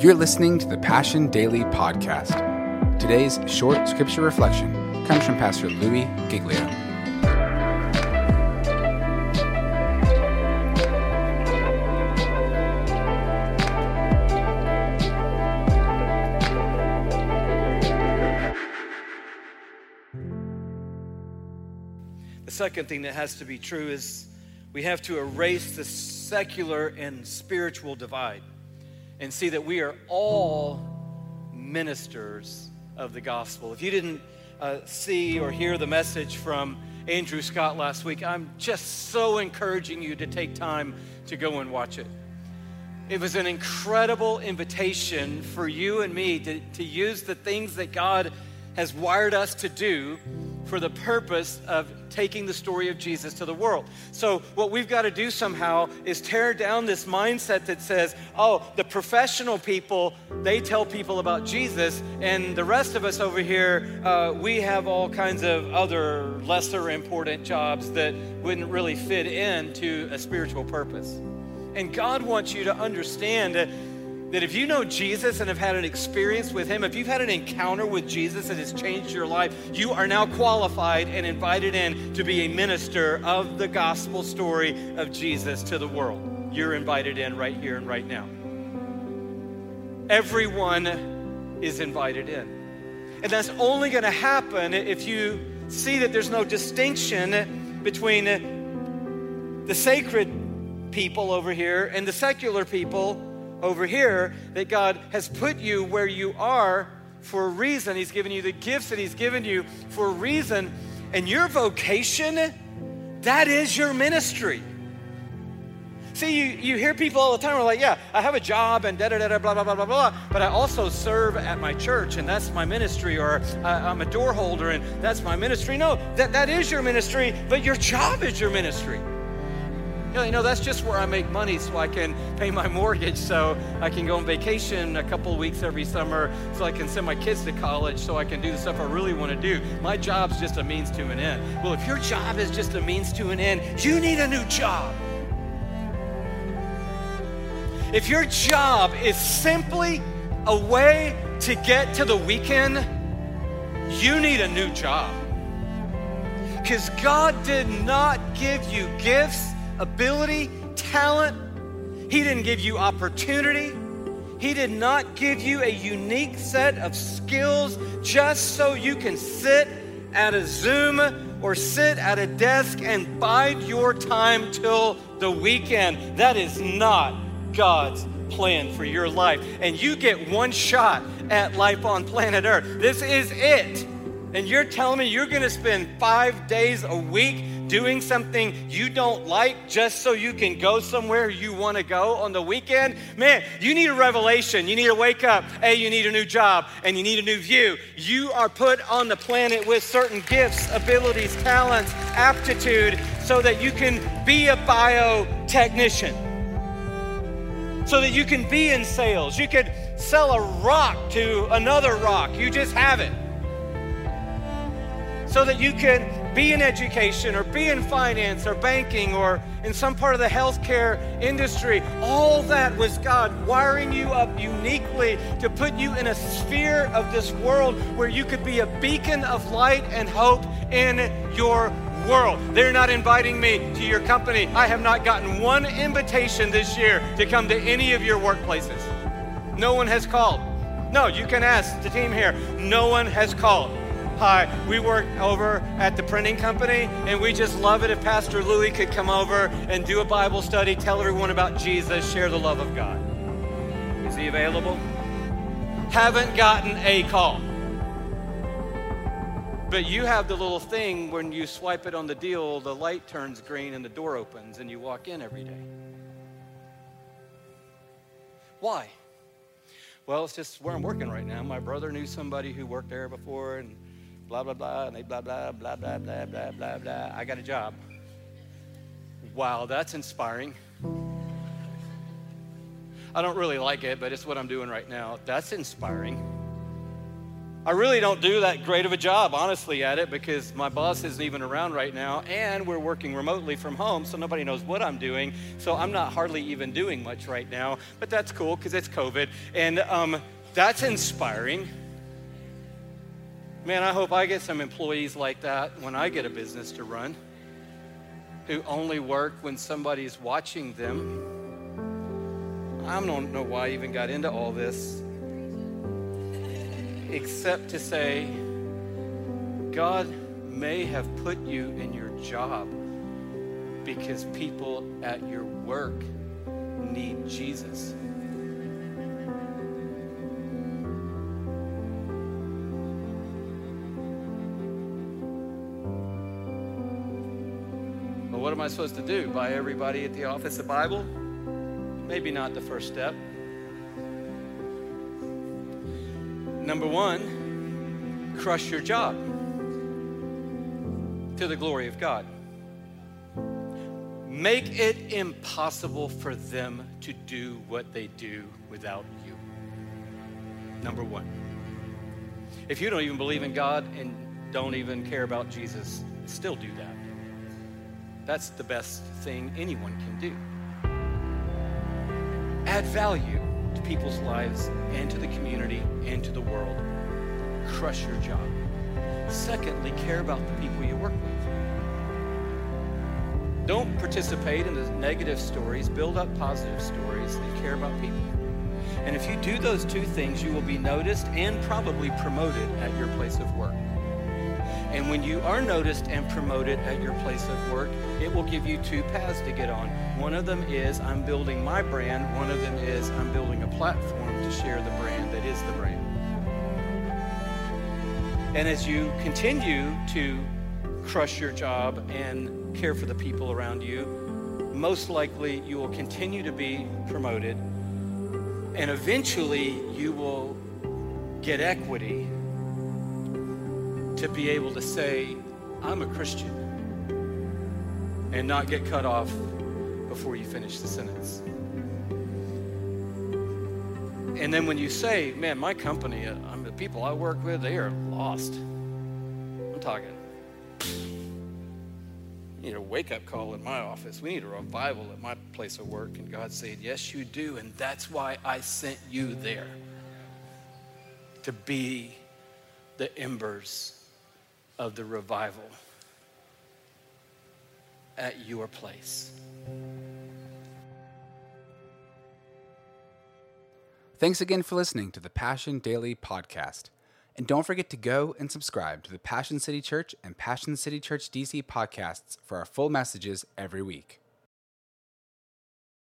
You're listening to the Passion Daily Podcast. Today's short scripture reflection comes from Pastor Louis Giglio. The second thing that has to be true is we have to erase the secular and spiritual divide and see that we are all ministers of the gospel. If you didn't uh, see or hear the message from Andrew Scott last week, I'm just so encouraging you to take time to go and watch it. It was an incredible invitation for you and me to, to use the things that God has wired us to do for the purpose of taking the story of Jesus to the world. So, what we've got to do somehow is tear down this mindset that says, oh, the professional people, they tell people about Jesus, and the rest of us over here, uh, we have all kinds of other lesser important jobs that wouldn't really fit into a spiritual purpose. And God wants you to understand that that if you know Jesus and have had an experience with Him, if you've had an encounter with Jesus that has changed your life, you are now qualified and invited in to be a minister of the gospel story of Jesus to the world. You're invited in right here and right now. Everyone is invited in. And that's only going to happen if you see that there's no distinction between the sacred people over here and the secular people over here that God has put you where you are for a reason. He's given you the gifts that He's given you for a reason. And your vocation, that is your ministry. See, you, you hear people all the time are like, yeah, I have a job and da da da da blah blah blah blah blah, but I also serve at my church and that's my ministry, or I'm a door holder and that's my ministry. No, that, that is your ministry, but your job is your ministry. You know, that's just where I make money so I can pay my mortgage, so I can go on vacation a couple weeks every summer, so I can send my kids to college, so I can do the stuff I really want to do. My job's just a means to an end. Well, if your job is just a means to an end, you need a new job. If your job is simply a way to get to the weekend, you need a new job. Because God did not give you gifts ability, talent. He didn't give you opportunity. He did not give you a unique set of skills just so you can sit at a Zoom or sit at a desk and bide your time till the weekend. That is not God's plan for your life. And you get one shot at life on planet Earth. This is it. And you're telling me you're going to spend five days a week doing something you don't like just so you can go somewhere you want to go on the weekend, man, you need a revelation. You need to wake up. Hey, you need a new job and you need a new view. You are put on the planet with certain gifts, abilities, talents, aptitude so that you can be a biotechnician. So that you can be in sales. You could sell a rock to another rock. You just have it. So that you can be in education or be in finance or banking or in some part of the healthcare industry. All that was God wiring you up uniquely to put you in a sphere of this world where you could be a beacon of light and hope in your world. They're not inviting me to your company. I have not gotten one invitation this year to come to any of your workplaces. No one has called. No, you can ask the team here. No one has called. Hi, we work over at the printing company, and we just love it if Pastor Louis could come over and do a Bible study, tell everyone about Jesus, share the love of God. Is he available? Haven't gotten a call. But you have the little thing when you swipe it on the deal, the light turns green and the door opens, and you walk in every day. Why? Well, it's just where I'm working right now. My brother knew somebody who worked there before, and blah, blah, blah, and they blah, blah, blah, blah, blah, blah, blah, blah. I got a job. Wow, that's inspiring. I don't really like it, but it's what I'm doing right now. That's inspiring. I really don't do that great of a job, honestly, at it because my boss isn't even around right now, and we're working remotely from home, so nobody knows what I'm doing. So I'm not hardly even doing much right now, but that's cool because it's COVID, and um, that's inspiring. Man, I hope I get some employees like that when I get a business to run who only work when somebody's watching them. I don't know why I even got into all this except to say, God may have put you in your job because people at your work need Jesus. What am I supposed to do? Buy everybody at the office a Bible? Maybe not the first step. Number one, crush your job to the glory of God. Make it impossible for them to do what they do without you. Number one. If you don't even believe in God and don't even care about Jesus, still do that. That's the best thing anyone can do. Add value to people's lives and to the community and to the world. Crush your job. Secondly, care about the people you work with. Don't participate in the negative stories, build up positive stories and care about people. And if you do those two things, you will be noticed and probably promoted at your place of work. And when you are noticed and promoted at your place of work, it will give you two paths to get on. One of them is I'm building my brand, one of them is I'm building a platform to share the brand that is the brand. And as you continue to crush your job and care for the people around you, most likely you will continue to be promoted and eventually you will get equity to be able to say, I'm a Christian, and not get cut off before you finish the sentence. And then when you say, man, my company, uh, I'm the people I work with, they are lost. I'm talking. We need a wake up call in my office. We need a revival at my place of work. And God said, Yes, you do. And that's why I sent you there to be the embers of the revival at your place. Thanks again for listening to the Passion Daily Podcast. And don't forget to go and subscribe to the Passion City Church and Passion City Church DC podcasts for our full messages every week.